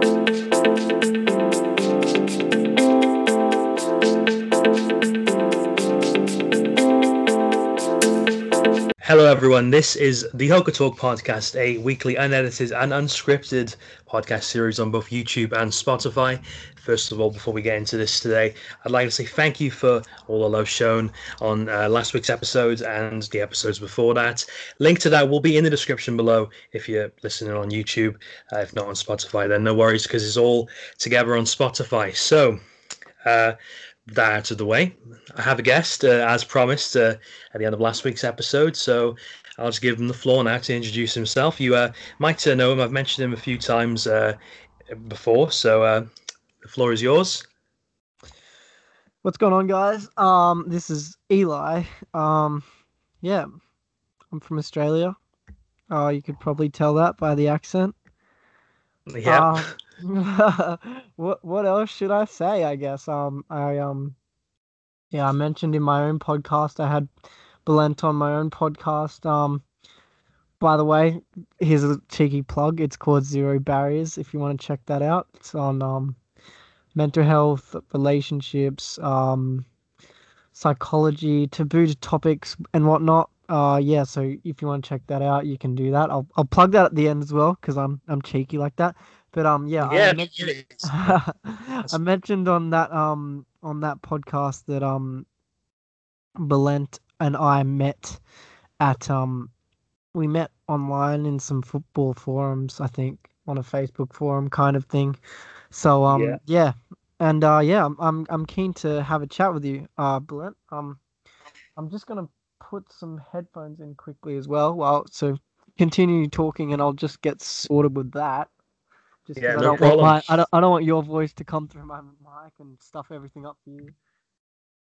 Thank you. Hello, everyone. This is the Hoca Talk podcast, a weekly unedited and unscripted podcast series on both YouTube and Spotify. First of all, before we get into this today, I'd like to say thank you for all the love shown on uh, last week's episodes and the episodes before that. Link to that will be in the description below if you're listening on YouTube. Uh, if not on Spotify, then no worries because it's all together on Spotify. So, uh, that out of the way, I have a guest, uh, as promised uh, at the end of last week's episode. So I'll just give him the floor now to introduce himself. You uh, might uh, know him. I've mentioned him a few times uh, before. So uh, the floor is yours. What's going on, guys? Um, this is Eli. Um, yeah, I'm from Australia. Uh, you could probably tell that by the accent. Yeah. What what else should I say? I guess um I um yeah I mentioned in my own podcast I had Bulent on my own podcast. Um, by the way, here's a cheeky plug. It's called Zero Barriers. If you want to check that out, it's on um mental health, relationships, um, psychology, taboo topics, and whatnot. Uh, yeah. So if you want to check that out, you can do that. I'll I'll plug that at the end as well because I'm I'm cheeky like that. But um, yeah, yeah. I mentioned, I mentioned on that um on that podcast that um, Bulent and I met at um, we met online in some football forums. I think on a Facebook forum kind of thing. So um, Yeah. yeah, and uh, yeah, I'm I'm I'm keen to have a chat with you, uh, Bulent. Um, I'm just gonna put some headphones in quickly as well. Well, so continue talking, and I'll just get sorted with that. Just Yeah, I no don't problem. want my I don't I don't want your voice to come through my mic and stuff everything up for you.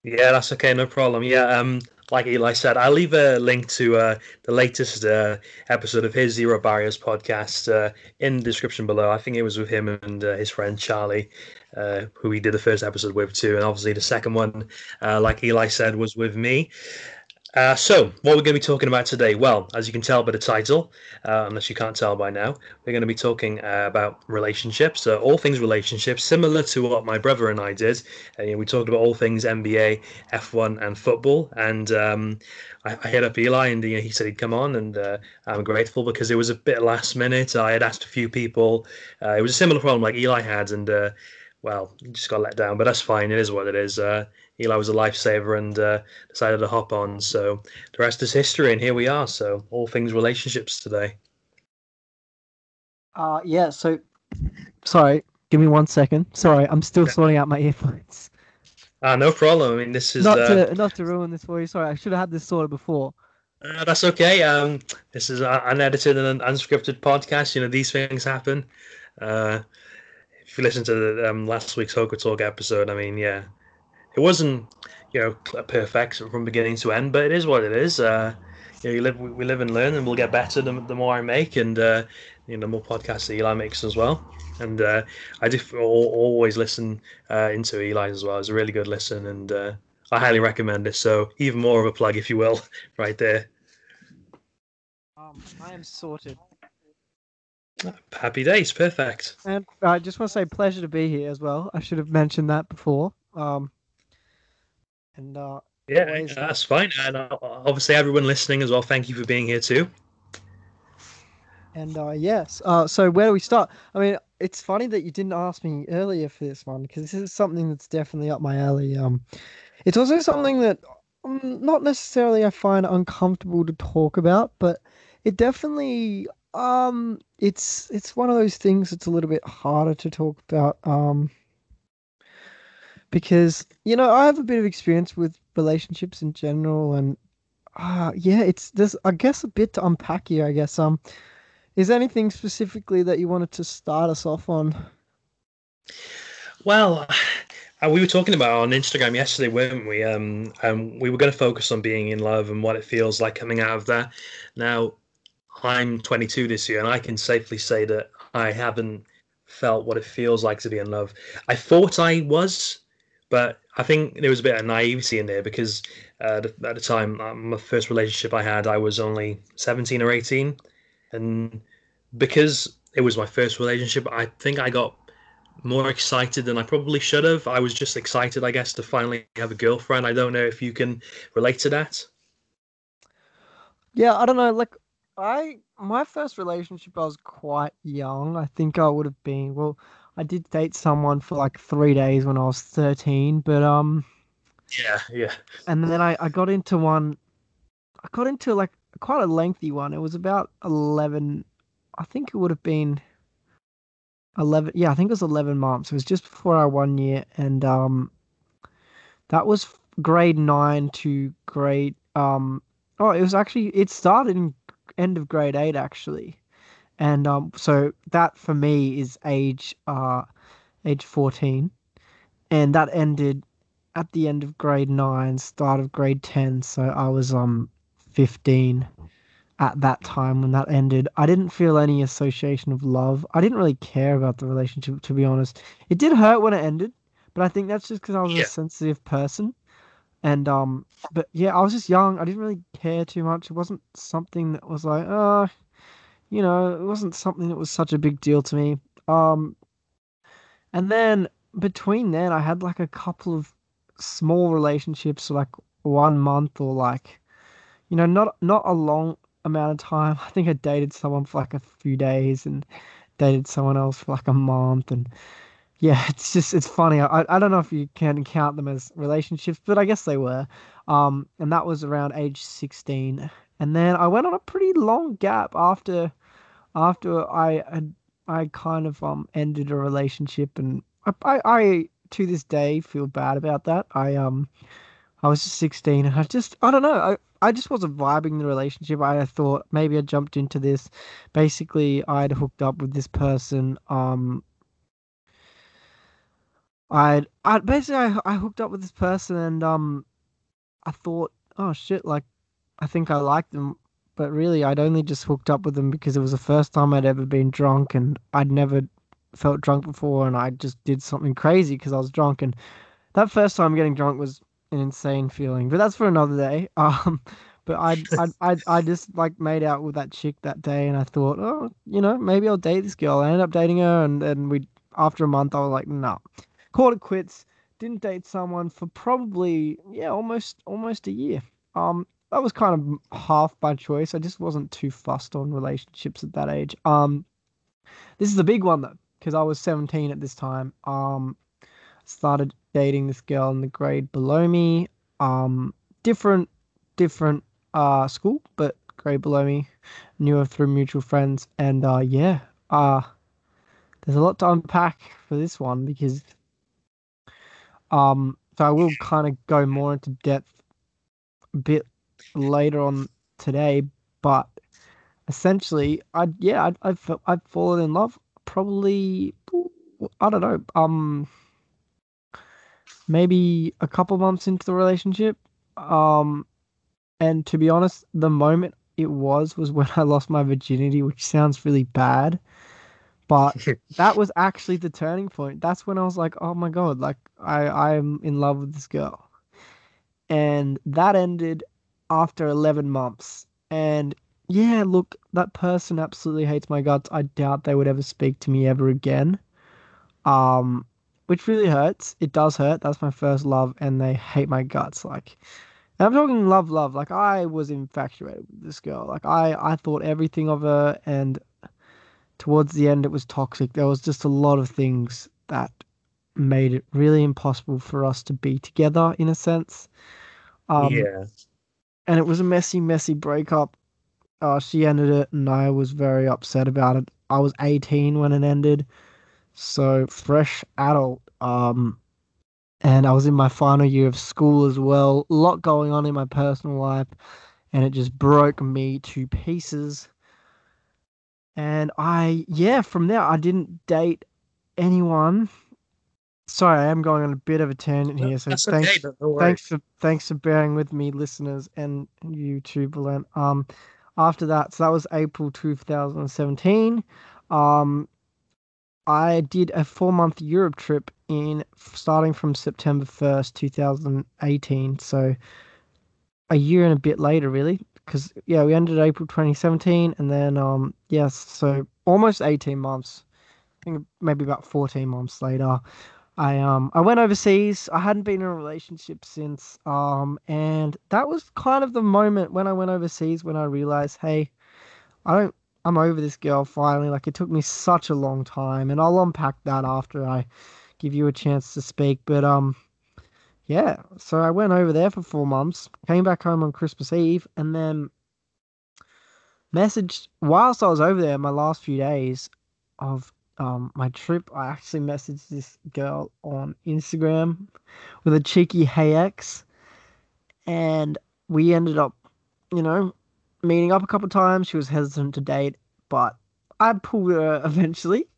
Yeah, that's okay, no problem. Yeah, um, like Eli said, I'll leave a link to uh, the latest uh, episode of his Zero Barriers podcast uh, in the description below. I think it was with him and uh, his friend Charlie, uh, who he did the first episode with too, and obviously the second one, uh, like Eli said, was with me. Uh, so, what we're going to be talking about today? Well, as you can tell by the title, uh, unless you can't tell by now, we're going to be talking uh, about relationships, all things relationships, similar to what my brother and I did. Uh, you know, we talked about all things NBA, F1, and football. And um, I, I hit up Eli, and you know, he said he'd come on, and uh, I'm grateful because it was a bit last minute. I had asked a few people. Uh, it was a similar problem like Eli had, and well, just got let down, but that's fine. It is what it is. Uh, Eli was a lifesaver and uh, decided to hop on. So the rest is history, and here we are. So all things relationships today. Uh, yeah. So, sorry. Give me one second. Sorry, I'm still Yeah. sorting out my earphones. Ah, no problem. I mean, this is Not uh, to not to ruin this for you. Sorry, I should have had this sorted before. uh, that's okay. Um, this is an unedited and an unscripted podcast. You know, these things happen. Uh, if you listen to the, um, last week's Hoca Talk episode, I mean, yeah, it wasn't you know perfect from beginning to end, but it is what it is. Uh, you know, you live, we live and learn, and we'll get better the, the more I make, and uh, you know, the more podcasts that Eli makes as well. And uh, I do f- always listen uh, into Eli's as well. It's a really good listen, and uh, I highly recommend it. So even more of a plug, if you will, right there. Um, I am sorted, Happy days, perfect. and I just want to say pleasure to be here as well. I should have mentioned that before. Um, and uh, Yeah, Always that's fine. And uh, obviously, everyone listening as well, thank you for being here too. and uh, yes. Uh, so where do we start? I mean, it's funny that you didn't ask me earlier for this one because this is something that's definitely up my alley. Um, it's also something that um, not necessarily I find uncomfortable to talk about, but it definitely um it's it's one of those things that's a little bit harder to talk about um because you know I have a bit of experience with relationships in general and uh yeah it's there's I guess a bit to unpack here I guess um is there anything specifically that you wanted to start us off on Well, uh, we were talking about on Instagram yesterday, weren't we? Um, um, we were going to focus on being in love and what it feels like coming out of that. Now, I'm 22 this year, and I can safely say that I haven't felt what it feels like to be in love. I thought I was, but I think there was a bit of naivety in there because uh, at the time, uh, my first relationship I had, I was only 17 or 18, and because it was my first relationship. I think I got more excited than I probably should have. I was just excited, I guess, to finally have a girlfriend. I don't know if you can relate to that. Yeah, I don't know. Like, I my first relationship, I was quite young. I think I would have been well. I did date someone for like three days when I was thirteen, but um. Yeah, yeah. And then I I got into one. I got into like quite a lengthy one. It was about eleven. I think it would have been 11 yeah i think it was 11 months it was just before our one year and um that was grade 9 to grade um oh it was actually it started in end of grade 8 actually and um so that for me is age uh age 14 and that ended at the end of grade 9 start of grade 10 so i was um 15 at that time when that ended. I didn't feel any association of love. I didn't really care about the relationship, to be honest. It did hurt when it ended, but I think that's just because I was yeah. a sensitive person. And um, but yeah, I was just young. I didn't really care too much. It wasn't something that was like, uh, you know, it wasn't something that was such a big deal to me. Um, and then between then, I had like a couple of small relationships, like one month or like, you know, not not a long amount of time. I think I dated someone for like a few days and dated someone else for like a month and yeah, it's just it's funny. I I don't know if you can count them as relationships, but I guess they were. Um, and that was around age sixteen. And then I went on a pretty long gap after after I had I kind of um ended a relationship, and I I, I to this day feel bad about that. I um I was just sixteen, and I just I don't know. I I just wasn't vibing the relationship. I thought maybe I jumped into this. Basically, I'd hooked up with this person. Um, I'd, I basically I, I hooked up with this person and um, I thought, oh shit, like I think I liked them, but really I'd only just hooked up with them because it was the first time I'd ever been drunk and I'd never felt drunk before, and I just did something crazy because I was drunk and that first time getting drunk was an insane feeling, but that's for another day. Um, but I, I, I, I just like made out with that chick that day, and I thought, oh, you know, maybe I'll date this girl. I ended up dating her, and then we, after a month, I was like, no, nah. called it quits. Didn't date someone for probably yeah, almost almost a year. Um, that was kind of half by choice. I just wasn't too fussed on relationships at that age. Um, this is the big one though, because I was 17 at this time. Um, started dating this girl in the grade below me. Um, different, different uh school, but grade below me. Knew her through mutual friends, and uh, yeah, uh, there's a lot to unpack for this one because um, so I will kind of go more into depth a bit later on today, but essentially, I yeah, I I've I've fallen in love probably I don't know um maybe a couple months into the relationship. Um, and to be honest, the moment it was was when I lost my virginity, which sounds really bad. But that was actually the turning point. That's when I was like, oh my god, like I I'm in love with this girl. And that ended after 11 months. And yeah, look, that person absolutely hates my guts. I doubt they would ever speak to me ever again. Um which really hurts. It does hurt. That's my first love, and they hate my guts. Like, I'm talking love, love. Like, I was infatuated with this girl. Like, I, I thought everything of her, and towards the end, it was toxic. There was just a lot of things that made it really impossible for us to be together, in a sense. Um, yeah. And it was a messy, messy breakup. Uh, she ended it, and I was very upset about it. I was 18 when it ended. So fresh adult. Um, and I was in my final year of school as well. A lot going on in my personal life, and it just broke me to pieces. And I, yeah, from there, I didn't date anyone. Sorry, I am going on a bit of a tangent here. So thanks, okay, no thanks for thanks for bearing with me, listeners, and YouTube. Um, after that, so that was April 2017. Um, I did a four month Europe trip in starting from September 1st, 2018. So a year and a bit later, really, because yeah, we ended April 2017, and then um, yes, so almost 18 months. I think maybe about 14 months later, I um I went overseas. I hadn't been in a relationship since um, and that was kind of the moment when I went overseas when I realized, hey, I don't. I'm over this girl finally. Like it took me such a long time, and I'll unpack that after I give you a chance to speak. But um, yeah, so I went over there for four months, came back home on Christmas Eve, and then messaged whilst I was over there my last few days of um my trip. I actually messaged this girl on Instagram with a cheeky hey X, and we ended up, you know, meeting up a couple times. She was hesitant to date, but I pulled her eventually.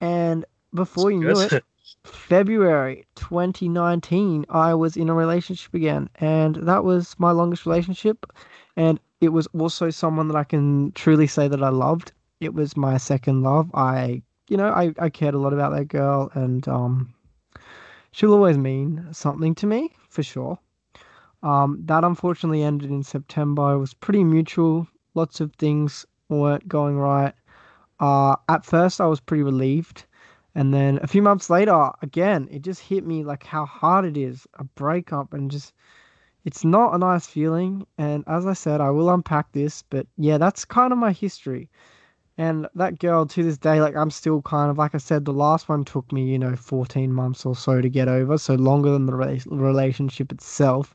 And before you knew it, February 2019, I was in a relationship again, and that was my longest relationship. And it was also someone that I can truly say that I loved. It was my second love. I, you know, I, I cared a lot about that girl, and um, she'll always mean something to me for sure. Um, that unfortunately ended in September. It was pretty mutual. Lots of things weren't going right. Uh, at first, I was pretty relieved and then a few months later, again, it just hit me like how hard it is a breakup and just it's not a nice feeling. And as I said, I will unpack this, but yeah, that's kind of my history. And that girl to this day, like I'm still kind of like I said, the last one took me, you know, 14 months or so to get over, so longer than the re- relationship itself.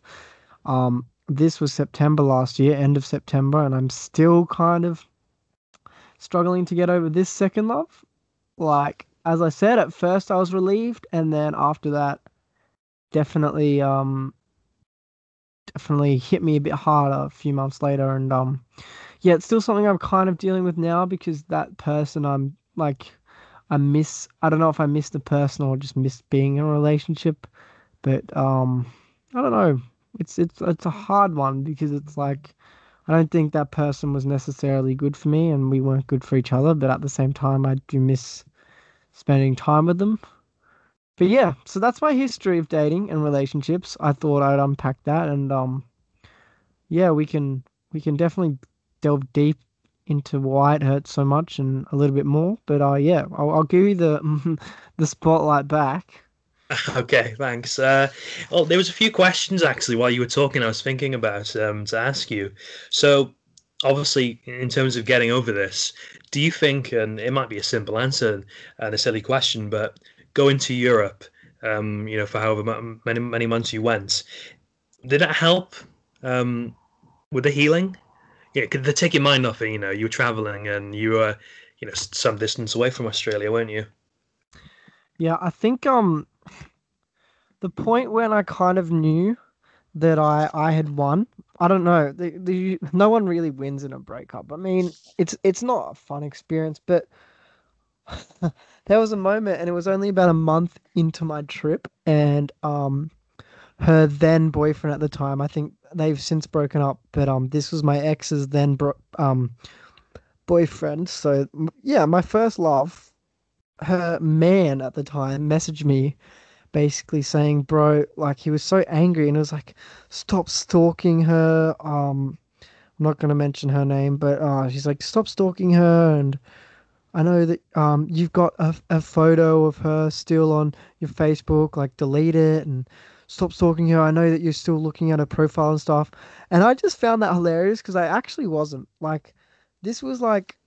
Um, this was September last year, end of September, and I'm still kind of struggling to get over this second love. Like as I said, at first I was relieved, and then after that, definitely, um, definitely hit me a bit harder a few months later, and um, yeah, it's still something I'm kind of dealing with now because that person I'm like, I miss. I don't know if I miss the person or just miss being in a relationship, but um, I don't know. It's it's it's a hard one because it's like. I don't think that person was necessarily good for me and we weren't good for each other, but at the same time I do miss spending time with them. But yeah, so that's my history of dating and relationships. I thought I'd unpack that and um yeah, we can we can definitely delve deep into why it hurts so much and a little bit more. But uh yeah, I'll, I'll give you the the spotlight back. Okay, thanks. Uh, well, there was a few questions actually while you were talking. I was thinking about um, to ask you. So, obviously, in terms of getting over this, do you think, and it might be a simple answer and a silly question, but going to Europe, um, you know, for however many many months you went, did that help um, with the healing? Yeah, they take your mind off it? You know, you were traveling and you were, you know, some distance away from Australia, weren't you? Yeah, I think um, the point when I kind of knew that I I had won. I don't know. The, the no one really wins in a breakup. I mean, it's it's not a fun experience, but there was a moment, and it was only about a month into my trip, and um, her then boyfriend at the time. I think they've since broken up, but um, this was my ex's then bro- um boyfriend. So yeah, my first love. Her man at the time messaged me basically saying, bro, like he was so angry and it was like, stop stalking her. Um, I'm not gonna mention her name, but uh, she's like, stop stalking her. And I know that um, you've got a, a photo of her still on your Facebook. Like, delete it and stop stalking her. I know that you're still looking at her profile and stuff. And I just found that hilarious because I actually wasn't. Like, this was like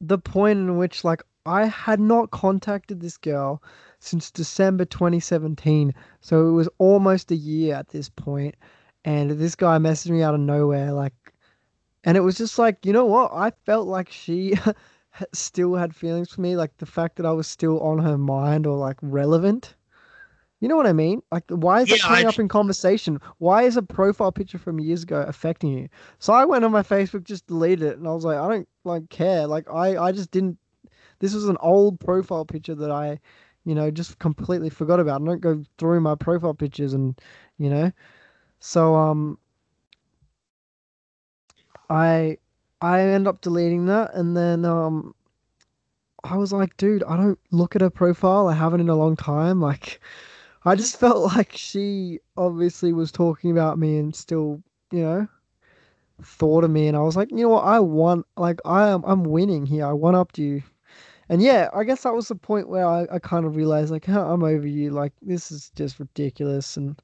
the point in which like I had not contacted this girl since December 2017. So it was almost a year at this point. And this guy messaged me out of nowhere. Like, and it was just like, you know what? I felt like she still had feelings for me. Like the fact that I was still on her mind or like relevant. You know what I mean? Like, why is yeah, it coming I... up in conversation? Why is a profile picture from years ago affecting you? So I went on my Facebook, just deleted it, and I was like, I don't like care. Like, I I just didn't. This was an old profile picture that I you know, just completely forgot about. I don't go through my profile pictures and, you know, so um, I I end up deleting that, and then um, I was like, dude, I don't look at her profile. I haven't in a long time. Like, I just felt like she obviously was talking about me and still, you know, thought of me, and I was like, you know what, I won. Like I am, I'm winning here. I won up to you. And yeah, I guess that was the point where I, I kind of realized like, I'm over you. Like this is just ridiculous. And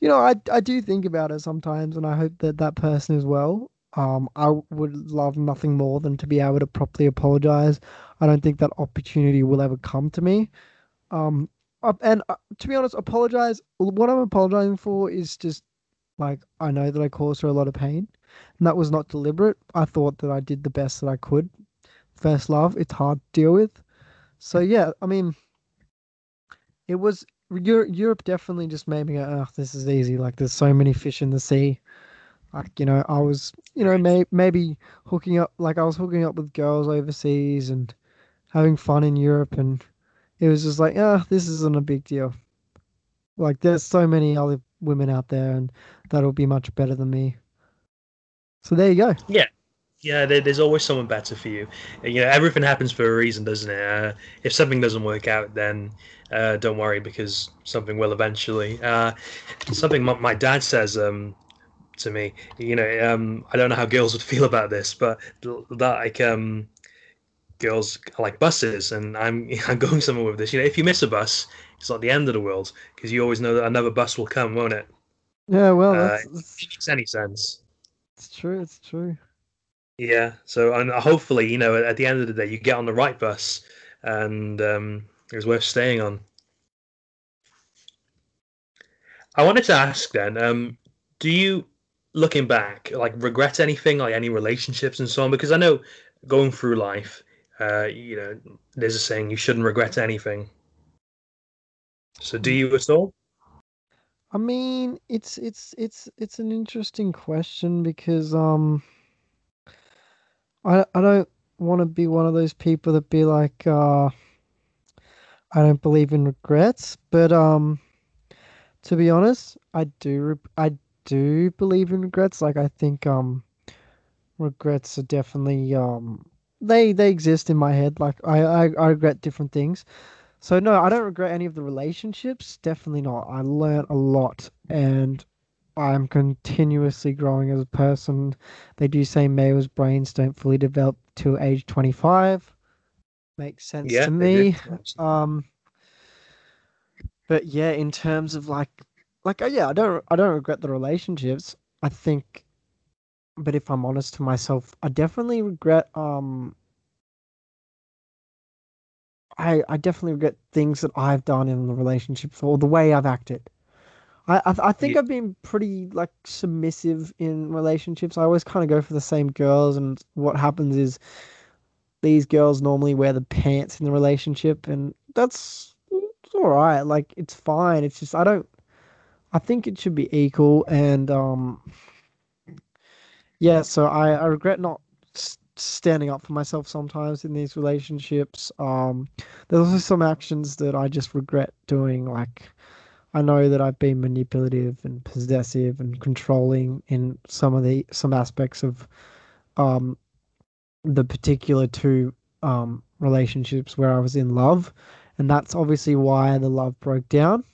you know, I I do think about it sometimes, and I hope that that person as well. Um, I would love nothing more than to be able to properly apologize. I don't think that opportunity will ever come to me. Um, and uh, to be honest, apologize. What I'm apologizing for is just like I know that I caused her a lot of pain, and that was not deliberate. I thought that I did the best that I could. First love, it's hard to deal with. So yeah, I mean, it was Europe definitely just made me go, oh, this is easy. Like there's so many fish in the sea. Like you know, I was you know may, maybe hooking up like I was hooking up with girls overseas and having fun in Europe, and it was just like, ah, oh, this isn't a big deal. Like there's so many other women out there, and that'll be much better than me. So there you go. Yeah, yeah. There, there's always someone better for you. You know, everything happens for a reason, doesn't it? Uh, if something doesn't work out, then uh, don't worry because something will eventually. Uh, something my, my, dad says um, to me. You know, um, I don't know how girls would feel about this, but that like um, girls like buses, and I'm I'm going somewhere with this. You know, if you miss a bus, it's not the end of the world because you always know that another bus will come, won't it? Yeah, well, uh, that's, that's... it makes any sense. It's true. It's true. Yeah. So, and hopefully, you know, at the end of the day, you get on the right bus, and um, it was worth staying on. I wanted to ask then, um, do you, looking back, like regret anything, like any relationships and so on? Because I know going through life, uh, you know, there's a saying you shouldn't regret anything. So, do you at all? I mean, it's it's it's it's an interesting question because um, I I don't want to be one of those people that be like uh, I don't believe in regrets, but um, to be honest, I do I do believe in regrets. Like I think um, regrets are definitely um, they they exist in my head. Like I I, I regret different things. So no, I don't regret any of the relationships. Definitely not. I learned a lot and I'm continuously growing as a person. They do say males' brains don't fully develop till age 25. Makes sense yeah, to me. Um but yeah, in terms of like like uh, yeah, I don't I don't regret the relationships. I think but if I'm honest to myself, I definitely regret um I, I definitely regret things that I've done in the relationships or the way I've acted. I I, I think yeah. I've been pretty like submissive in relationships. I always kind of go for the same girls, and what happens is these girls normally wear the pants in the relationship, and that's it's all right. Like it's fine. It's just I don't. I think it should be equal, and um, yeah. So I I regret not standing up for myself sometimes in these relationships. Um, there's also some actions that I just regret doing. Like, I know that I've been manipulative and possessive and controlling in some of the some aspects of um, the particular two um, relationships where I was in love, and that's obviously why the love broke down.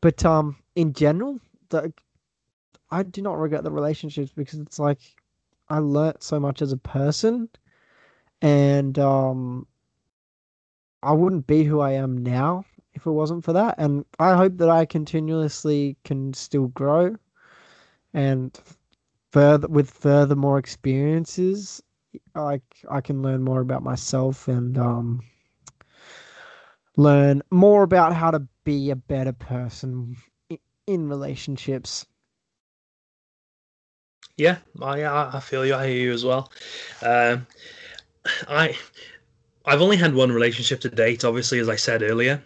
But um, in general, the I do not regret the relationships because it's like I learnt so much as a person, and um, I wouldn't be who I am now if it wasn't for that. And I hope that I continuously can still grow, and further with further more experiences, I I can learn more about myself and um, learn more about how to be a better person in relationships. Yeah, I I feel you. I hear you as well. Um, I I've only had one relationship to date, obviously, as I said earlier,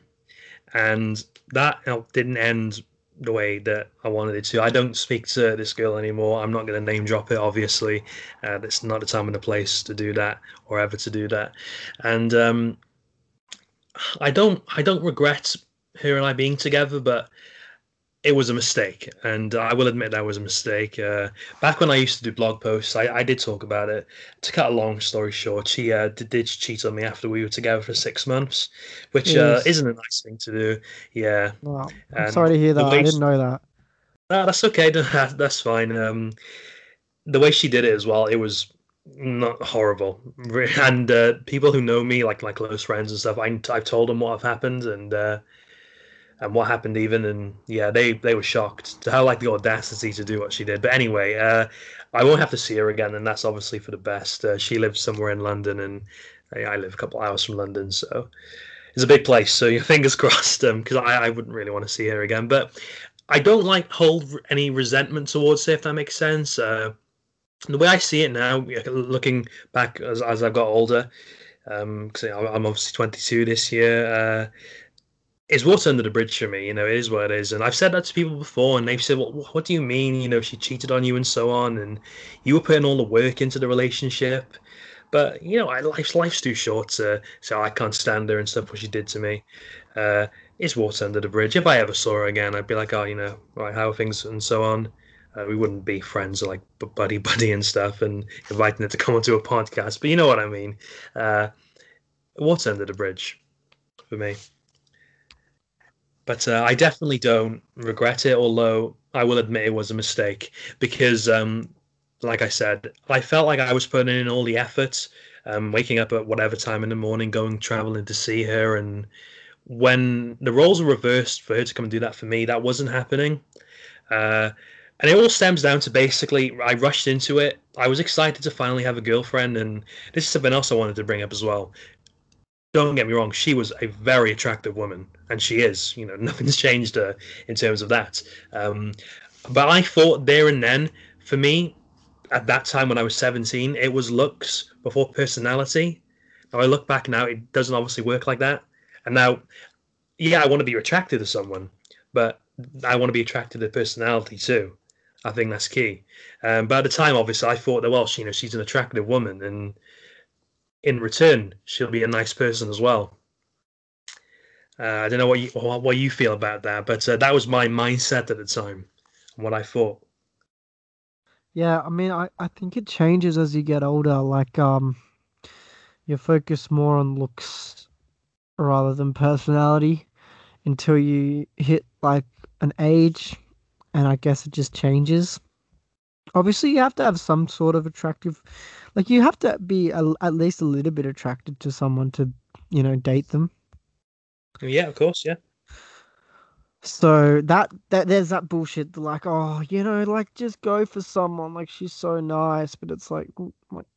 and that you know, didn't end the way that I wanted it to. I don't speak to this girl anymore. I'm not going to name drop it, obviously. Uh, not the time and the place to do that, or ever to do that. And um, I don't I don't regret her and I being together, but it was a mistake, and I will admit that was a mistake. Uh, back when I used to do blog posts, I, I, did talk about it. To cut a long story short, she uh, did, did, cheat on me after we were together for six months, which uh, isn't a nice thing to do. Yeah. Well, I'm and sorry to hear that. I didn't know that. No, that's okay. That's fine. Um, the way she did it as well, it was not horrible. And uh, people who know me, like my close friends and stuff, I, I've told them what have happened and uh, and what happened even, and yeah, they they were shocked to how like the audacity to do what she did. But anyway, uh, I won't have to see her again, and that's obviously for the best. Uh, she lives somewhere in London, and I live a couple hours from London, so it's a big place. So your fingers crossed, because um, I, I wouldn't really want to see her again. But I don't like hold any resentment towards her, if that makes sense. Uh, the way I see it now, looking back as, as I've got older, because um, I'm obviously 22 this year, is water under the bridge for me. You know, it is what it is. And I've said that to people before, and they've said, "Well, what do you mean? You know, she cheated on you and so on, and you were putting all the work into the relationship." But you know, life's life's too short to so I can't stand her and stuff what she did to me. Uh, it's water under the bridge. If I ever saw her again, I'd be like, oh, you know, right, how are things and so on. Uh, we wouldn't be friends or like buddy buddy and stuff and inviting her to come onto a podcast. But you know what I mean. Uh, water under the bridge for me. But uh, I definitely don't regret it, although I will admit it was a mistake because um, like I said, I felt like I was putting in all the effort, um, waking up at whatever time in the morning, going traveling to see her, and when the roles were reversed for her to come and do that for me, that wasn't happening. Uh, and it all stems down to basically I rushed into it. I was excited to finally have a girlfriend, and this is something else I wanted to bring up as well. Don't get me wrong, she was a very attractive woman, and she is. You know, nothing's changed her in terms of that. Um, but I thought there and then, for me, at that time when I was 17, it was looks before personality. Now I look back now, it doesn't obviously work like that. And now, yeah, I want to be attracted to someone, but I want to be attracted to personality too. I think that's key. Um, but at the time, obviously, I thought that well, she, you know, she's an attractive woman, and in return, she'll be a nice person as well. Uh, I don't know what you what you feel about that, but uh, that was my mindset at the time, what I thought. Yeah, I mean, I, I think it changes as you get older. Like, um, you focus more on looks rather than personality until you hit like an age, and I guess it just changes. Obviously, you have to have some sort of attractive, like you have to be a, at least a little bit attracted to someone to, you know, date them. Yeah, of course, yeah. So that that there's that bullshit like oh you know like just go for someone like she's so nice but it's like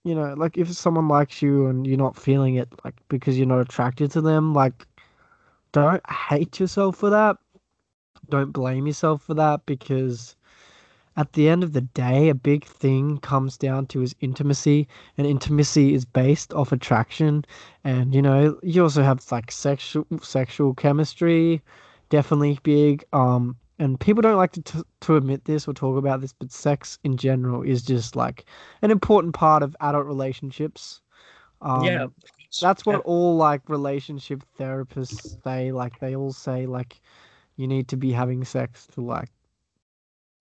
you know like if someone likes you and you're not feeling it like because you're not attracted to them like don't hate yourself for that don't blame yourself for that because at the end of the day a big thing comes down to is intimacy and intimacy is based off attraction and you know you also have like sexual sexual chemistry definitely big. Um, and people don't like to t- to admit this or talk about this, but sex in general is just like an important part of adult relationships. Um, yeah, that's what all like relationship therapists say. Like they all say, like you need to be having sex to like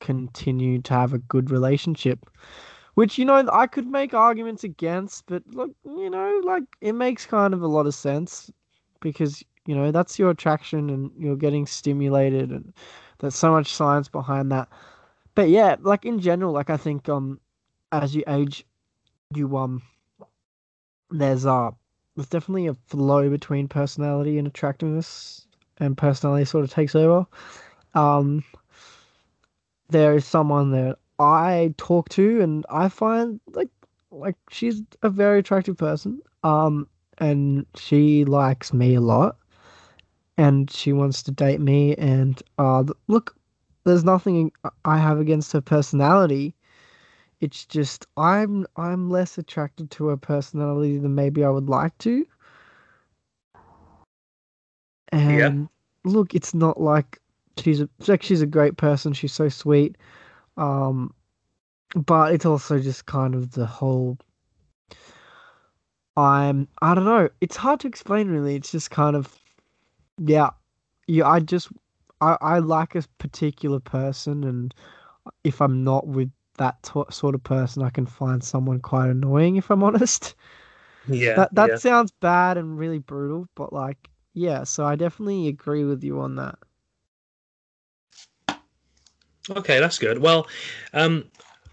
continue to have a good relationship. Which you know I could make arguments against, but look, you know, like it makes kind of a lot of sense because you know that's your attraction and you're getting stimulated and there's so much science behind that but yeah like in general like i think um as you age you um there's uh there's definitely a flow between personality and attractiveness and personality sort of takes over um there is someone that i talk to and i find like like she's a very attractive person um and she likes me a lot and she wants to date me. And uh, look, there's nothing I have against her personality. It's just I'm I'm less attracted to her personality than maybe I would like to. And yeah. look, it's not like she's a like she's a great person. She's so sweet. Um, but it's also just kind of the whole. I'm I don't know. It's hard to explain really. It's just kind of yeah, yeah. I just I I like a particular person, and if I'm not with that t- sort of person, I can find someone quite annoying. If I'm honest. Yeah. That that yeah. sounds bad and really brutal, but like yeah. So I definitely agree with you on that. Okay, that's good. Well, um,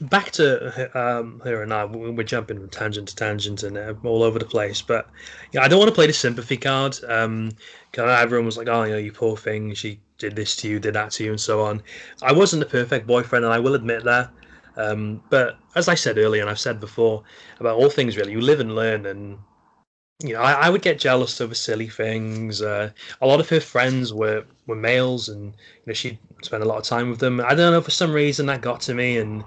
back to um, her and I, we're jumping from tangent to tangent and uh, all over the place. But yeah, I don't want to play the sympathy card. Um, cause everyone was like, "Oh, you know, you poor thing. She did this to you, did that to you, and so on." I wasn't the perfect boyfriend, and I will admit that. Um, but as I said earlier, and I've said before about all things, really, you live and learn, and you know, I, I would get jealous over silly things. Uh, a lot of her friends were were males, and you know, she spent a lot of time with them. I don't know for some reason that got to me, and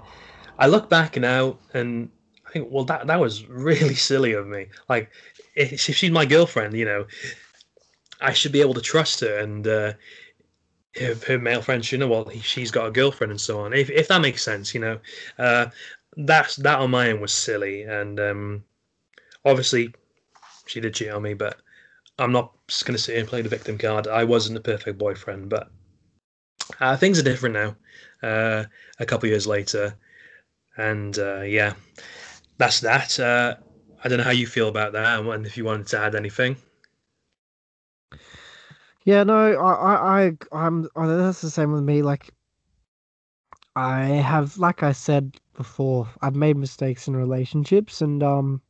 I look back now and I think, well, that that was really silly of me. Like, if she's my girlfriend, you know, I should be able to trust her, and uh, her, her male friends you know, well, she's got a girlfriend and so on. If if that makes sense, you know, uh, that's that on my end was silly, and um, obviously she did cheat on me, but I'm not just going to sit here and play the victim card. I wasn't the perfect boyfriend, but uh, things are different now. Uh, a couple years later, and uh, yeah, that's that. Uh, I don't know how you feel about that, and if you wanted to add anything. Yeah, no, I, I, I am that's the same with me. Like, I have, like I said before, I've made mistakes in relationships, and um,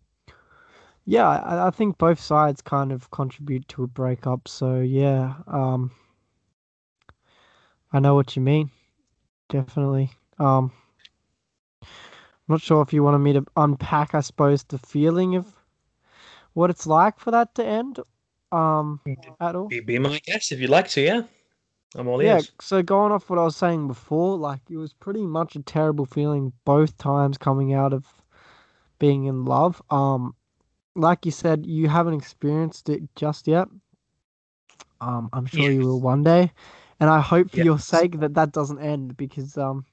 yeah, I, I think both sides kind of contribute to a breakup. So yeah, um, I know what you mean. Definitely. Um, I'm not sure if you wanted me to unpack, I suppose, the feeling of what it's like for that to end. Um, at all. Be, my guest if you'd like to. Yeah, I'm all yeah. ears. So going off what I was saying before, like it was pretty much a terrible feeling both times coming out of being in love. Um, like you said, you haven't experienced it just yet. Um, I'm sure yes. you will one day, and I hope for yes. your sake that that doesn't end because um,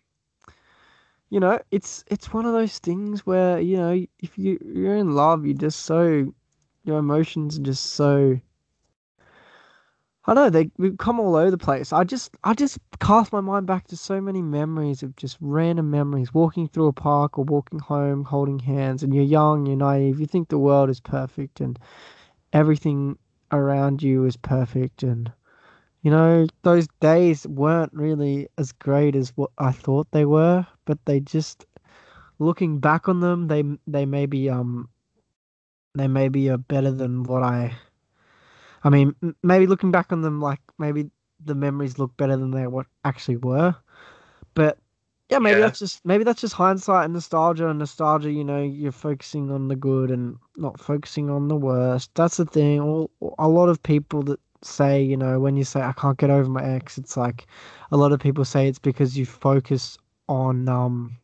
you know, it's it's one of those things where you know if you you're in love, you're just so your emotions are just so. I know they we come all over the place. I just I just cast my mind back to so many memories of just random memories, walking through a park or walking home, holding hands, and you're young, you're naive, you think the world is perfect and everything around you is perfect and you know, those days weren't really as great as what I thought they were, but they just looking back on them, they they may be um they may be uh, better than what I I mean, maybe looking back on them like maybe the memories look better than they what actually were. But yeah, maybe yeah. that's just maybe that's just hindsight and nostalgia and nostalgia, you know, you're focusing on the good and not focusing on the worst. That's the thing. All, a lot of people that say, you know, when you say I can't get over my ex, it's like a lot of people say it's because you focus on um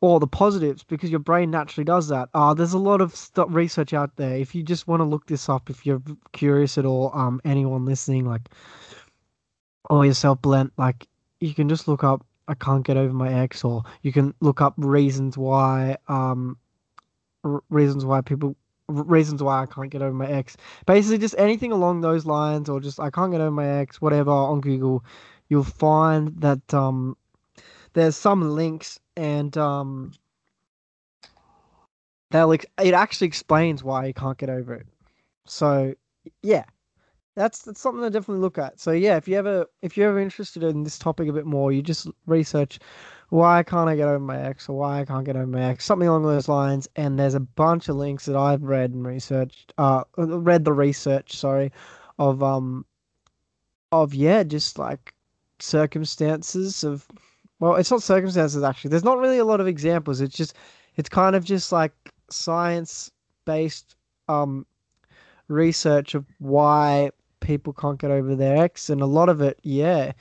all the positives because your brain naturally does that. Uh, there's a lot of st- research out there. If you just want to look this up, if you're curious at all, um, anyone listening, like, or yourself, Bulent, like, you can just look up I can't get over my ex, or you can look up reasons why, um, r- reasons why people reasons why I can't get over my ex. Basically, just anything along those lines, or just I can't get over my ex, whatever on Google, you'll find that um, there's some links and um, they'll ex- it actually explains why you can't get over it. So yeah, that's that's something to definitely look at. So yeah, if you ever if you're ever interested in this topic a bit more, you just research why can't I get over my ex or why I can't get over my ex, something along those lines. And there's a bunch of links that I've read and researched, uh, read the research, sorry, of um, of yeah, just like circumstances of, well, it's not circumstances actually. There's not really a lot of examples. It's just, it's kind of just like science based um research of why people can't get over their ex, and a lot of it, yeah,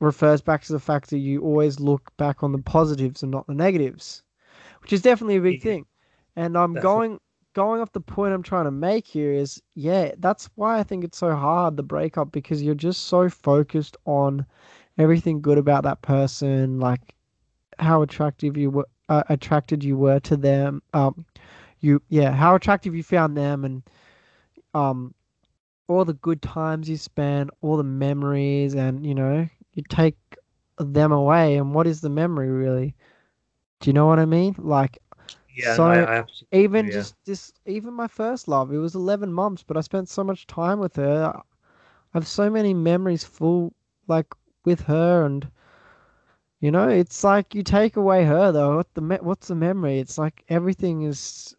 refers back to the fact that you always look back on the positives and not the negatives, which is definitely a big thing. And I'm going going off the point I'm trying to make here is yeah, that's why I think it's so hard the breakup because you're just so focused on everything good about that person, like how attractive you were, uh, attracted you were to them. Um, you yeah, how attractive you found them, and um, all the good times you spent, all the memories, and you know, you take them away, and what is the memory really? Do you know what I mean? Like, yeah, so I, I even yeah. just this, even my first love, it was eleven months, but I spent so much time with her. I have so many memories full, like with her, and You know, it's like you take away her though. What the me- what's the memory? It's like everything is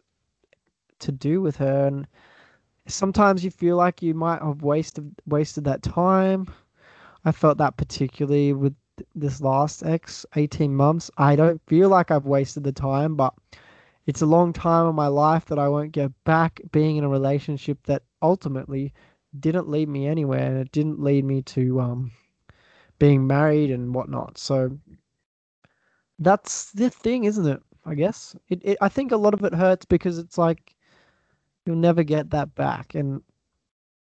to do with her, and sometimes you feel like you might have wasted wasted that time. I felt that particularly with this last X, 18 months. I don't feel like I've wasted the time, but it's a long time of my life that I won't get back being in a relationship that ultimately didn't lead me anywhere and it didn't lead me to um being married and whatnot. So that's the thing, isn't it? I guess it, it. I think a lot of it hurts because it's like you'll never get that back. And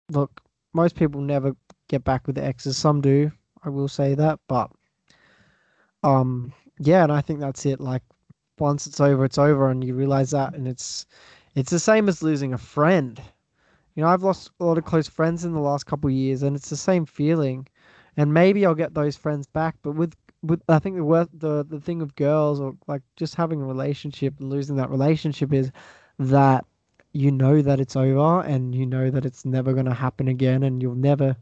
look, most people never get back with the exes. Some do. I will say that, but um, yeah, and I think that's it. Like once it's over, it's over, and you realize that, and it's it's the same as losing a friend. You know, I've lost a lot of close friends in the last couple years, and it's the same feeling. And maybe I'll get those friends back, but with with I think the worth the the thing of girls or like just having a relationship and losing that relationship is that you know that it's over and you know that it's never going to happen again and you'll never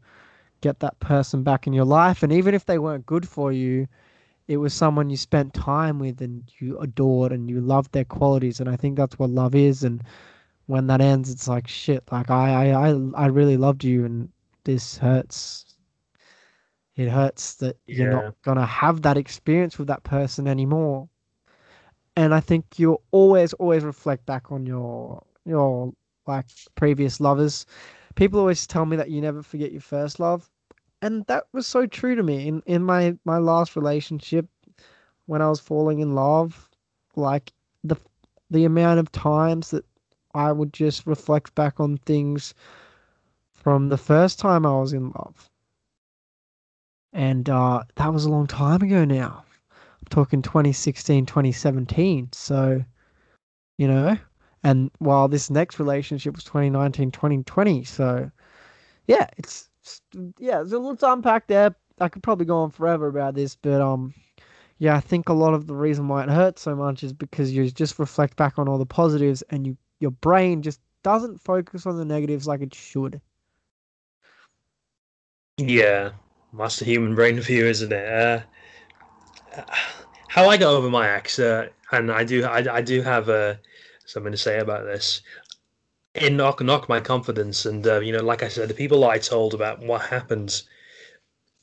get that person back in your life. And even if they weren't good for you it was someone you spent time with and you adored and you loved their qualities. And i think that's what love is. And when that ends it's like shit like i i i, I really loved you and this hurts. It hurts that you're not gonna have that experience with that person anymore. And i think you'll always always reflect back on your your like previous lovers people always tell me that you never forget your first love and that was so true to me. In in my my last relationship when I was falling in love like the the amount of times that I would just reflect back on things from the first time I was in love. And uh that was a long time ago now. I'm talking 2016 2017 so you know and while this next relationship was 2019 2020 so yeah it's yeah there's a little to unpack there i could probably go on forever about this but um yeah i think a lot of the reason why it hurts so much is because you just reflect back on all the positives and you your brain just doesn't focus on the negatives like it should Yeah, that's the human brain for you, isn't it? Uh, how I got over my ex, uh, and I do, I, I do have something to say about this. It knocked knocked my confidence, and uh, you know, like I said, the people I told about what happened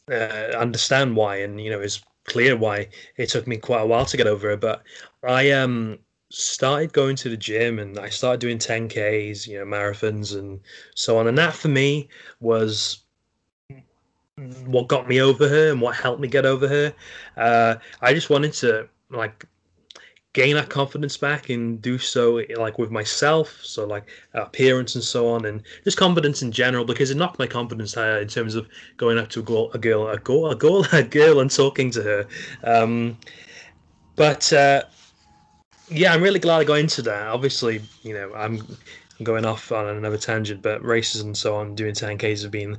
uh, understand why, and you know, it's clear why it took me quite a while to get over it. But I um started going to the gym, and I started doing 10ks, you know, marathons, and so on, and that for me was what got me over her and what helped me get over her. Uh, I just wanted to like gain that confidence back and do so like with myself, so like appearance and so on, and just confidence in general because it knocked my confidence higher in terms of going up to a girl, a girl, a girl, a girl, a girl, and talking to her. Um, but uh, yeah, I'm really glad I got into that. Obviously, you know, I'm going off on another tangent, but races and so on, doing 10Ks have been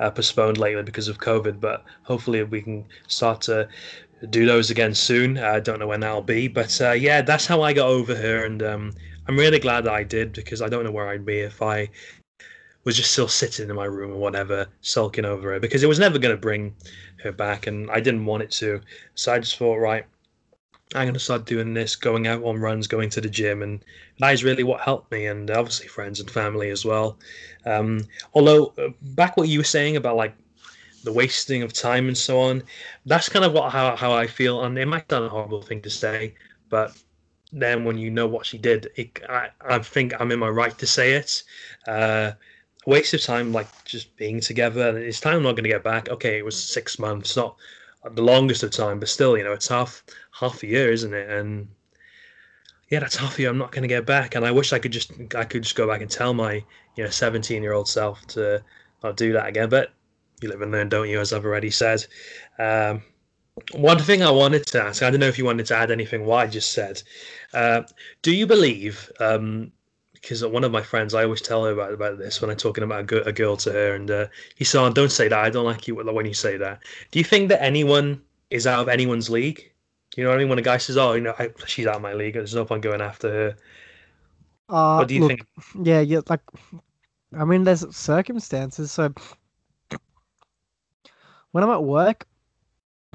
uh, postponed lately because of COVID. But hopefully, we can start to do those again soon. I don't know when that'll be, but uh, yeah, that's how I got over her, and um, I'm really glad that I did because I don't know where I'd be if I was just still sitting in my room or whatever, sulking over her because it was never going to bring her back, and I didn't want it to. So I just thought, right, I'm going to start doing this, going out on runs, going to the gym, and that is really what helped me, and obviously friends and family as well. Um, although, uh, back what you were saying about like the wasting of time and so on, that's kind of what how, how I feel, and it might sound a horrible thing to say, but then when you know what she did, it, I, I think I'm in my right to say it. Uh, waste of time, like just being together. It's time I'm not going to get back. Okay, it was six months, not the longest of time, but still, you know, it's half half a year, isn't it? And yeah, that's half a year I'm not going to get back. And I wish I could just I could just go back and tell my you know 17 year old self to not do that again. But you live and learn, don't you? As I've already said. Um, one thing I wanted to ask, I don't know if you wanted to add anything what I just said. Uh, do you believe? Um, because one of my friends, I always tell her about, about this when I'm talking about a, girl, a girl to her, and uh, he said, "Don't say that. I don't like you when you say that." Do you think that anyone is out of anyone's league? You know what I mean? When a guy says, "Oh, you know, I, she's out of my league. There's no point going after her." uh What do you look, think? yeah yeah like i mean there's circumstances so when i'm at work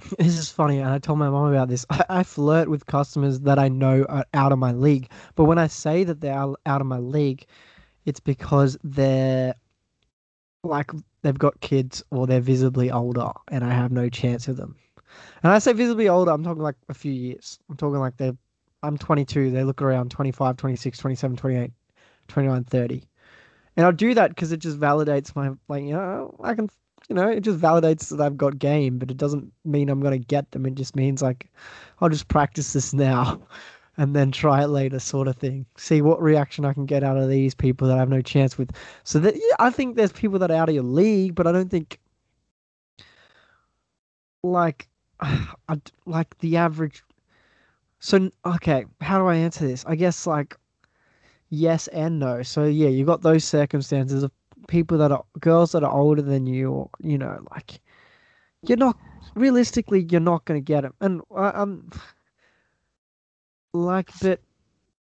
this is funny, and I told my mom about this. I, I flirt with customers that I know are out of my league, but when I say that they're out of my league, it's because they're like they've got kids or they're visibly older, and I have no chance of them. And I say visibly older, I'm talking like a few years. I'm talking like they're I'm 22, they look around 25, 26, 27, 28, 29, 30. And I'll do that because it just validates my like you know I can you know it just validates that I've got game, but it doesn't mean I'm gonna get them. It just means like I'll just practice this now, and then try it later, sort of thing. See what reaction I can get out of these people that I have no chance with. So that yeah, I think there's people that are out of your league, but I don't think like I, like the average. So okay, how do I answer this? I guess like yes and no. So yeah, you got those circumstances of people that are girls that are older than you, or you know, like you're not realistically you're not going to get them. And I, I'm like, but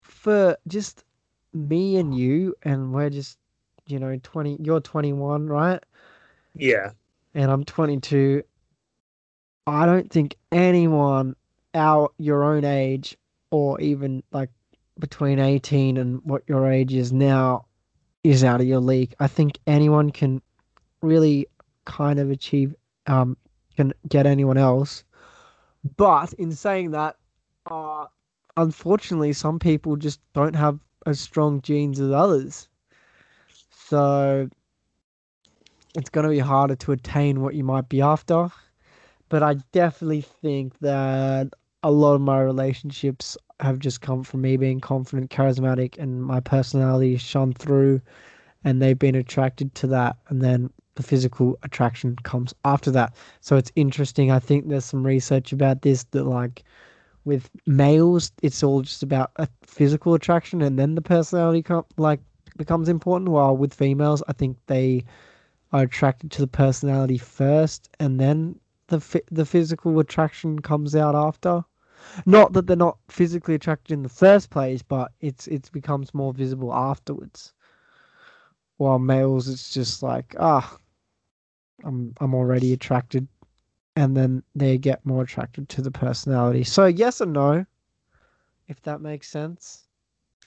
for just me and you, and we're just you know twenty. You're twenty one, right? Yeah. And I'm twenty two. I don't think anyone our your own age or even like between 18 and what your age is now is out of your league. I think anyone can really kind of achieve um can get anyone else. But in saying that, uh unfortunately some people just don't have as strong genes as others. So it's going to be harder to attain what you might be after. But I definitely think that a lot of my relationships have just come from me being confident, charismatic, and my personality shone through, and they've been attracted to that, and then the physical attraction comes after that. So it's interesting. I think there's some research about this that like with males, it's all just about a physical attraction, and then the personality com- like becomes important. While with females, I think they are attracted to the personality first, and then the the physical attraction comes out after. Not that they're not physically attracted in the first place, but it's it becomes more visible afterwards. While males, it's just like ah, I'm I'm already attracted, and then they get more attracted to the personality. So yes and no, if that makes sense.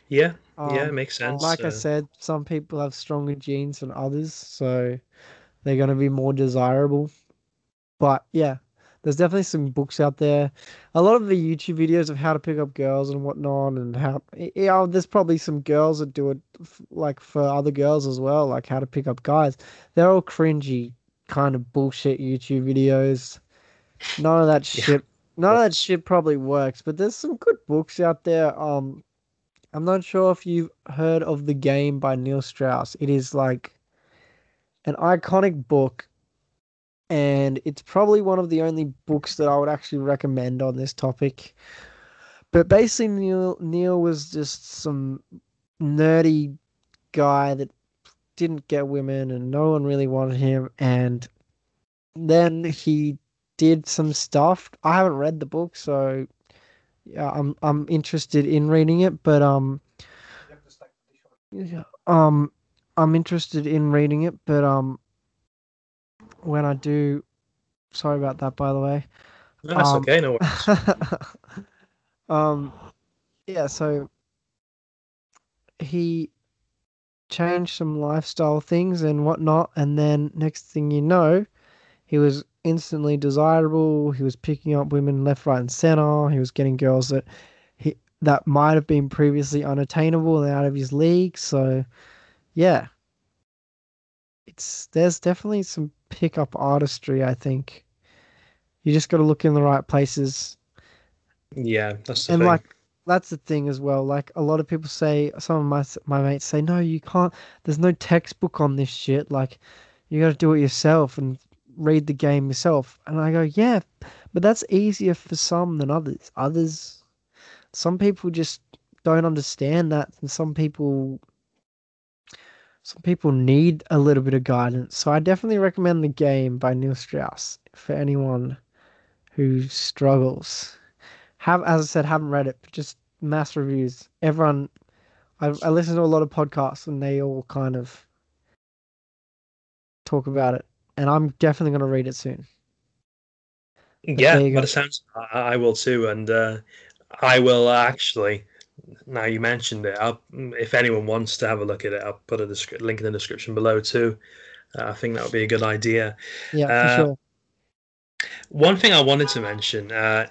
Yeah, um, yeah, it makes sense. Like uh... I said, some people have stronger genes than others, so they're going to be more desirable. But yeah, there's definitely some books out there. A lot of the YouTube videos of how to pick up girls and whatnot, and how yeah, there's probably some girls that do it like for other girls as well, like how to pick up guys. They're all cringy kind of bullshit YouTube videos. None of that shit. None of that shit probably works, but there's some good books out there. Um, I'm not sure if you've heard of The Game by Neil Strauss. It is like an iconic book and it's probably one of the only books that I would actually recommend on this topic. But basically, Neil Neil was just some nerdy guy that didn't get women, and no one really wanted him. And then he did some stuff. I haven't read the book, so yeah, I'm I'm interested in reading it. But um, yeah, um, I'm interested in reading it, but um, when I do. Sorry about that, by the way. No, that's um, okay. No worries. um, yeah. So he changed some lifestyle things and whatnot, and then next thing you know, he was instantly desirable. He was picking up women left, right, and center. He was getting girls that he that might have been previously unattainable and out of his league. So, yeah, it's there's definitely some pickup artistry. I think you just got to look in the right places. Yeah, that's the and thing. like that's the thing as well. Like a lot of people say, some of my my mates say, no, you can't. There's no textbook on this shit. Like you got to do it yourself and read the game yourself. And I go, yeah, but that's easier for some than others. Others, some people just don't understand that, and some people some people need a little bit of guidance. So I definitely recommend the game by Neil Strauss for anyone who struggles. Have as I said, haven't read it, but just mass reviews. Everyone, I, I listen to a lot of podcasts and they all kind of talk about it, and I'm definitely going to read it soon. yeah, but it sounds. I, I, will too, and uh, I will actually. Now you mentioned it. I'll, if anyone wants to have a look at it, I'll put a descri- link in the description below too. Uh, I think that would be a good idea. Yeah, for uh, sure. One thing I wanted to mention. Uh,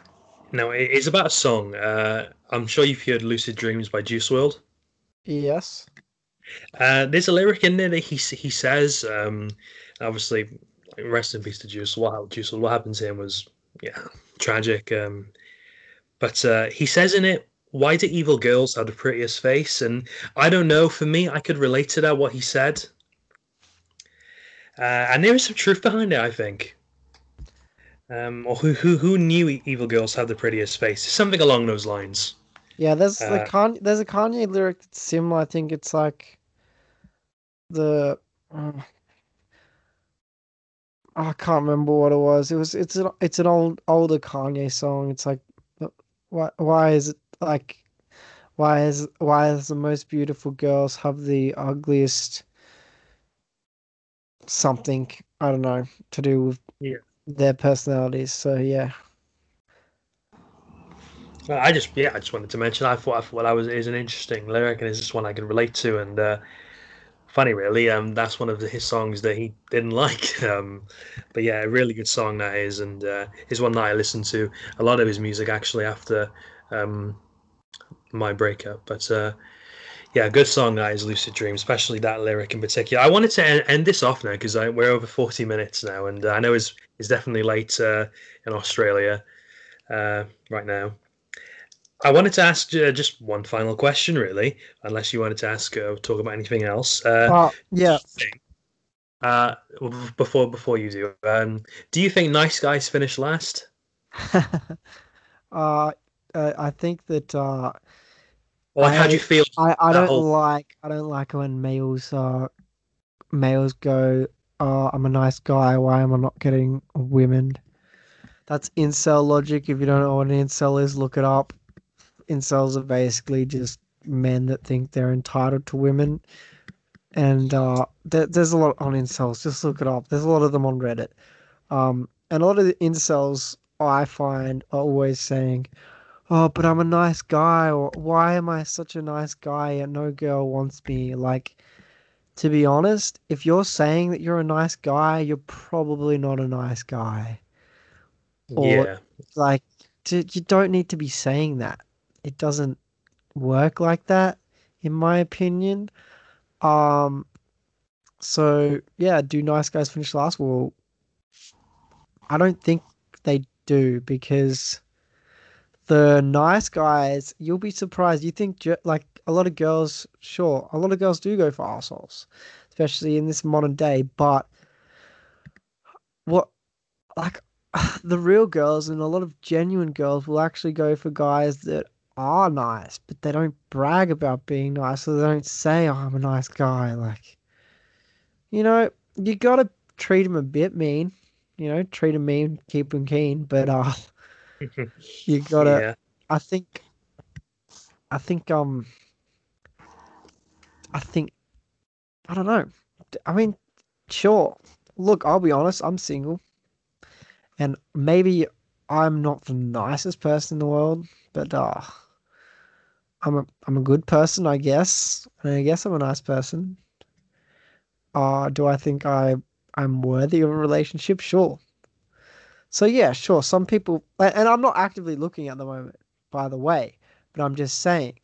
now it is about a song. Uh, I'm sure you've heard "Lucid Dreams" by Juice WRLD. Yes. Uh, there's a lyric in there that he he says, um, obviously, rest in peace to Juice. What Juice? What happened to him was yeah tragic. Um, but uh, he says in it, "Why do evil girls have the prettiest face?" And I don't know. For me, I could relate to that what he said, uh, and there is some truth behind it. I think. Um, or who who who knew evil girls have the prettiest face? Something along those lines. Yeah, there's uh, Kanye, there's a Kanye lyric that's similar. I think it's like the uh, I can't remember what it was. It was it's an it's an old older Kanye song. It's like why why is it like why is why is the most beautiful girls have the ugliest something I don't know to do with yeah. their personalities. So yeah. I just yeah, I just wanted to mention. I thought I thought that was is an interesting lyric, and it's just one I can relate to. And uh, funny, really, um, that's one of the, his songs that he didn't like. Um, but yeah, a really good song that is, and uh, is one that I listened to a lot of his music actually after um, my breakup. But uh, yeah, good song that is "Lucid Dream," especially that lyric in particular. I wanted to end, end this off now because we're over forty minutes now, and uh, I know it's it's definitely late uh, in Australia uh, right now. I wanted to ask uh, just one final question, really, unless you wanted to ask or uh, talk about anything else. Uh, yeah. Uh, before before you do, um, do you think Nice Guys finish last? uh, I think that. Like, how do you feel? I, I don't whole... like I don't like when males are males go. Oh, I'm a nice guy. Why am I not getting women? That's incel logic. If you don't know what an incel is, look it up incels are basically just men that think they're entitled to women. And uh, there, there's a lot on incels. Just look it up. There's a lot of them on Reddit. Um, and a lot of the incels I find are always saying, "Oh, but I'm a nice guy," or "Why am I such a nice guy and no girl wants me?" Like, to be honest, if you're saying that you're a nice guy, you're probably not a nice guy. Or, yeah. Like, you don't need to be saying that it doesn't work like that, in my opinion. Um, so yeah, do nice guys finish last? Well, I don't think they do because the nice guys, you'll be surprised. You think like a lot of girls, sure, a lot of girls do go for assholes, especially in this modern day. But what, like, the real girls and a lot of genuine girls will actually go for guys that are nice, but they don't brag about being nice, so they don't say, oh, I'm a nice guy. Like, you know, you gotta treat them a bit mean, you know, treat them mean, keep them keen, but uh, you gotta, yeah. I think, I think, um, I think, I don't know. I mean, sure. Look, I'll be honest, I'm single. And maybe I'm not the nicest person in the world, but uh I'm a I'm a good person, I guess. And I guess I'm a nice person. Uh do I think I I'm worthy of a relationship? Sure. So yeah, sure. Some people and I'm not actively looking at the moment, by the way, but I'm just saying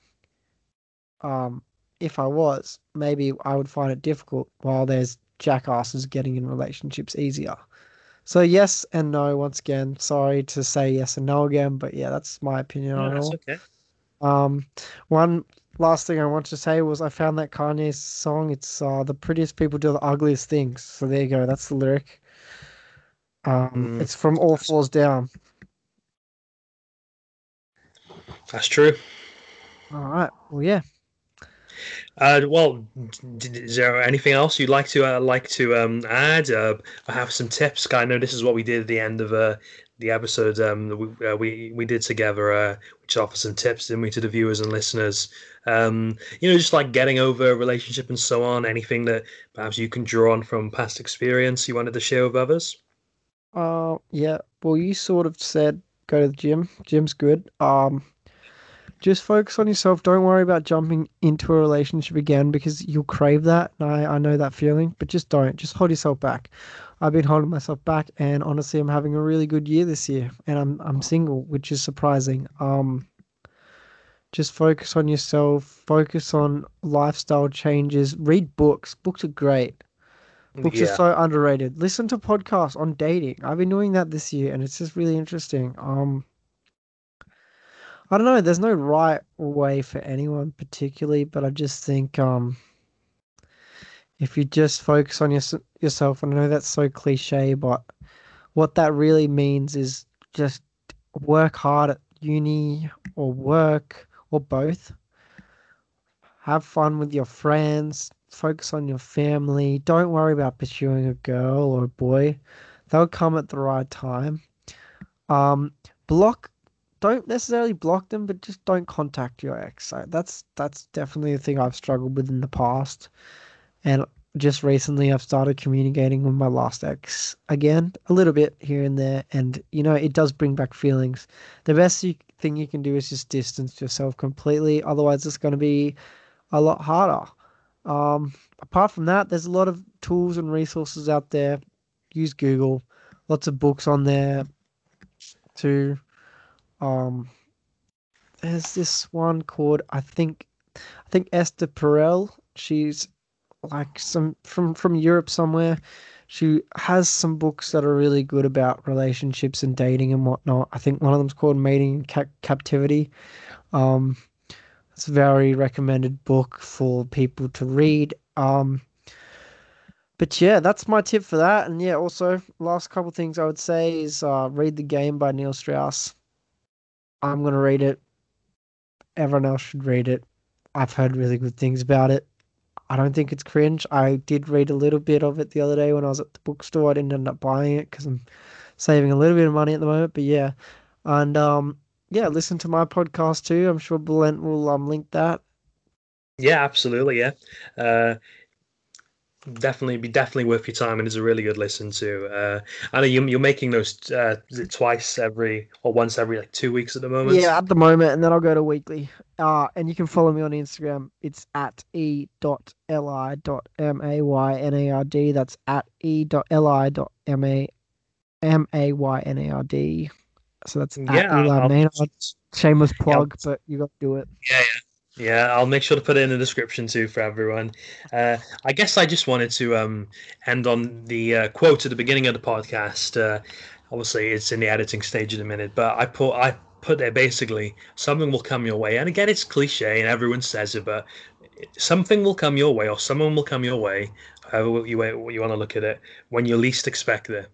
um if I was, maybe I would find it difficult while there's jackasses getting in relationships easier. So yes and no once again. Sorry to say yes and no again, but yeah, that's my opinion no, on it all. Okay. Um, one last thing I want to say was I found that Kanye song. It's uh, the prettiest people do the ugliest things. So there you go. That's the lyric. Um, mm. It's from All Falls Down. That's true. All right. Well, yeah. Uh, well, is there anything else you'd like to uh, like to um, add? Uh, I have some tips. I know this is what we did at the end of uh, the episode um, that we, uh, we we did together, uh, which offers some tips, didn't we, to the viewers and listeners? Um, you know, just like getting over a relationship and so on. Anything that perhaps you can draw on from past experience you wanted to share with others? Uh, yeah. Well, you sort of said go to the gym. Gym's good. Um, just focus on yourself. Don't worry about jumping into a relationship again because you'll crave that. I, I know that feeling, but just don't. Just hold yourself back. I've been holding myself back, and honestly, I'm having a really good year this year, and I'm I'm single, which is surprising. Um, just focus on yourself. Focus on lifestyle changes. Read books. Books are great. Books are so underrated. Listen to podcasts on dating. I've been doing that this year, and it's just really interesting. Um, I don't know. There's no right way for anyone particularly, but I just think um, if you just focus on your, yourself, and I know that's so cliche, but what that really means is just work hard at uni or work or both. Have fun with your friends. Focus on your family. Don't worry about pursuing a girl or a boy. They'll come at the right time. Um, block. Don't necessarily block them, but just don't contact your ex. So that's that's definitely a thing I've struggled with in the past. And just recently, I've started communicating with my last ex again, a little bit here and there. And you know, it does bring back feelings. The best you, thing you can do is just distance yourself completely. Otherwise, it's going to be a lot harder. Um, apart from that, there's a lot of tools and resources out there. Use Google, lots of books on there too. Um, there's this one called I think I think Esther Perel. She's like some from from Europe somewhere. She has some books that are really good about relationships and dating and whatnot. I think one of them's called Mating in Ca- Captivity. Um, it's a very recommended book for people to read. Um, but yeah, that's my tip for that. And yeah, also last couple things I would say is uh, read the game by Neil Strauss. I'm gonna read it. Everyone else should read it. I've heard really good things about it. I don't think it's cringe. I did read a little bit of it the other day when I was at the bookstore. I didn't end up buying it because I'm saving a little bit of money at the moment. But yeah, and um, yeah, listen to my podcast too. I'm sure Bulent will um link that. Yeah, absolutely. Yeah, uh, definitely be definitely worth your time, and it's a really good listen to. Uh, I know you, you're making those uh, is it twice every or once every like two weeks at the moment. Yeah, at the moment, and then I'll go to weekly. Uh, and you can follow me on Instagram. It's at e dot l i dot m a y n a r d. That's at e dot l i dot m a m a y n a r d. So that's at yeah. Eli Maynard. Shameless plug, but you got to do it. Yeah, yeah, yeah. I'll make sure to put it in the description too for everyone. Uh, I guess I just wanted to um, end on the uh, quote at the beginning of the podcast. Uh, obviously, it's in the editing stage in a minute, but I put I put there basically something will come your way, and again, it's cliche and everyone says it, but something will come your way, or someone will come your way, however you you want to look at it, when you least expect it.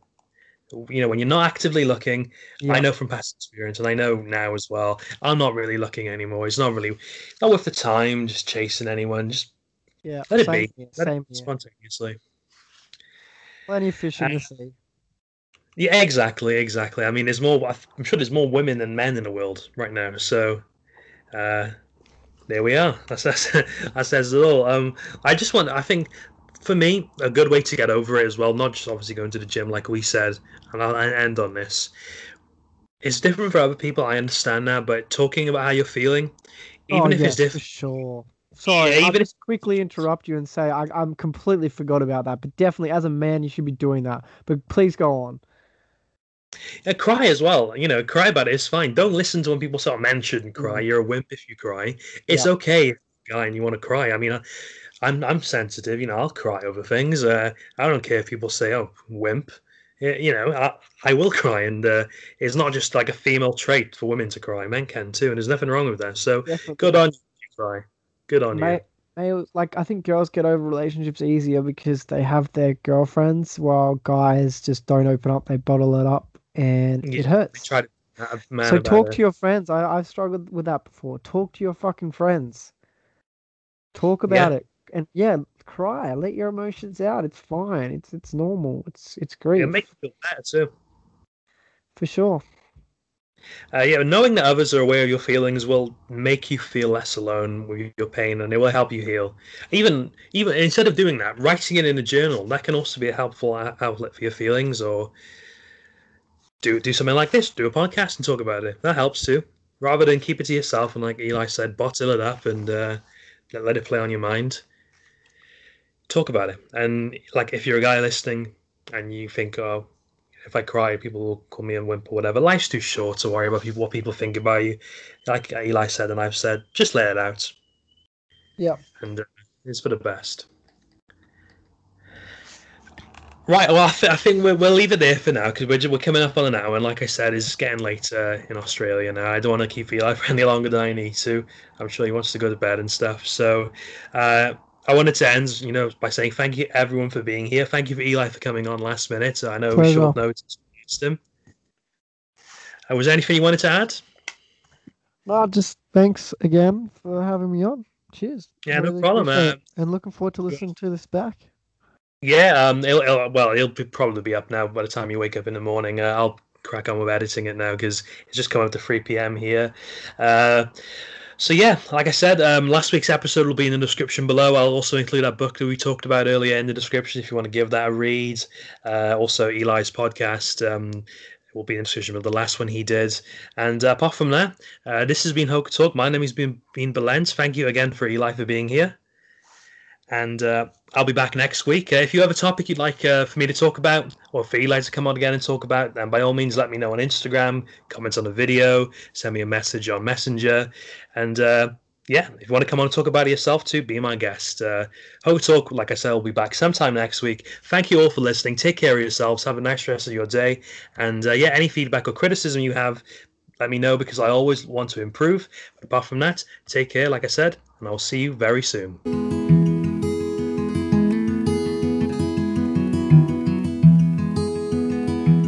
You know, when you're not actively looking, Yeah. I know from past experience, and I know now as well. I'm not really looking anymore. It's not really not worth the time just chasing anyone. Just Yeah, let it same be. Here, let same it spontaneously. Plenty of fish in the sea. Yeah, exactly, exactly. I mean, there's more. I'm sure there's more women than men in the world right now. So, uh, there we are. That's, that's that says it all. Um, I just want. I think for me, a good way to get over it as well, not just obviously going to the gym like we said, and I'll end on this. It's different for other people. I understand that, but talking about how you're feeling, oh, even oh, if yes, it's different. for sure. Sorry, Yeah, I'll just quickly interrupt you and say I, I'm completely forgot about that. But definitely, as a man, you should be doing that. But please go on. Yeah, cry as well. You know, cry about it. It's fine. Don't listen to when people say, oh, men shouldn't cry. Mm. You're a wimp if you cry. It's Yeah. okay, if you're a guy, and you want to cry. I mean, I, I'm I'm sensitive. You know, I'll cry over things. Uh, I don't care if people say, oh, wimp. You know, I, I will cry, and uh, it's not just like a female trait for women to cry. Men can too, and there's nothing wrong with that. So Definitely. good on you, cry. Good on you. Mate, like I think girls get over relationships easier because they have their girlfriends, while guys just don't open up. They bottle it up, and Yeah, it hurts. To So talk it. to your friends. I I've struggled with that before. Talk to your fucking friends. Talk about it, and yeah, cry. Let your emotions out. It's fine. It's it's normal. It's it's grief Yeah, make you feel better too. for sure. Uh, yeah, knowing that others are aware of your feelings will make you feel less alone with your pain, and it will help you heal. Even even instead of doing that, writing it in a journal that can also be a helpful outlet for your feelings. Or do do something like this, do a podcast and talk about it. That helps too. Rather than keep it to yourself and like Eli said, bottle it up and uh, let it play on your mind. Talk about it. And like if you're a guy listening and you think, oh, if I cry, people will call me a wimp or whatever. Life's too short to worry about people, what people think about you. Like Eli said, and I've said, just let it out. Yeah. And uh, it's for the best. Right. Well, I, th- I think we'll, we'll leave it there for now because we're, we're coming up on an hour, and like I said, it's getting late uh, in Australia now. I don't want to keep Eli for any longer than I need to. I'm sure he wants to go to bed and stuff. So, uh, I wanted to end, you know, by saying thank you everyone for being here. Thank you for Eli for coming on last minute. I know Pleasure. short notice him. Uh, was there anything you wanted to add? No, just thanks again for having me on. Cheers. Yeah, I no problem. Uh, and looking forward to listening to this back. Yeah, um, it'll, it'll, well, it'll be, probably be up now by the time you wake up in the morning. Uh, I'll crack on with editing it now because it's just come up to 3 p.m. here. Uh, so yeah, like I said, um, last week's episode will be in the description below. I'll also include that book that we talked about earlier in the description if you want to give that a read. Uh, also, Eli's podcast um, will be in the description of the last one he did. And uh, apart from that, uh, this has been Hoca Talk. My name has Bulent been. Thank you again for Eli for being here. And uh, I'll be back next week. Uh, if you have a topic you'd like uh, for me to talk about, or for Eli to come on again and talk about, then by all means let me know on Instagram, comment on the video, send me a message on Messenger. And uh, yeah, if you want to come on and talk about it yourself too, be my guest. Uh, Hoca Talk, like I said, will be back sometime next week. Thank you all for listening. Take care of yourselves. Have a nice rest of your day. And uh, yeah, any feedback or criticism you have, let me know because I always want to improve. But apart from that, take care, like I said, and I'll see you very soon.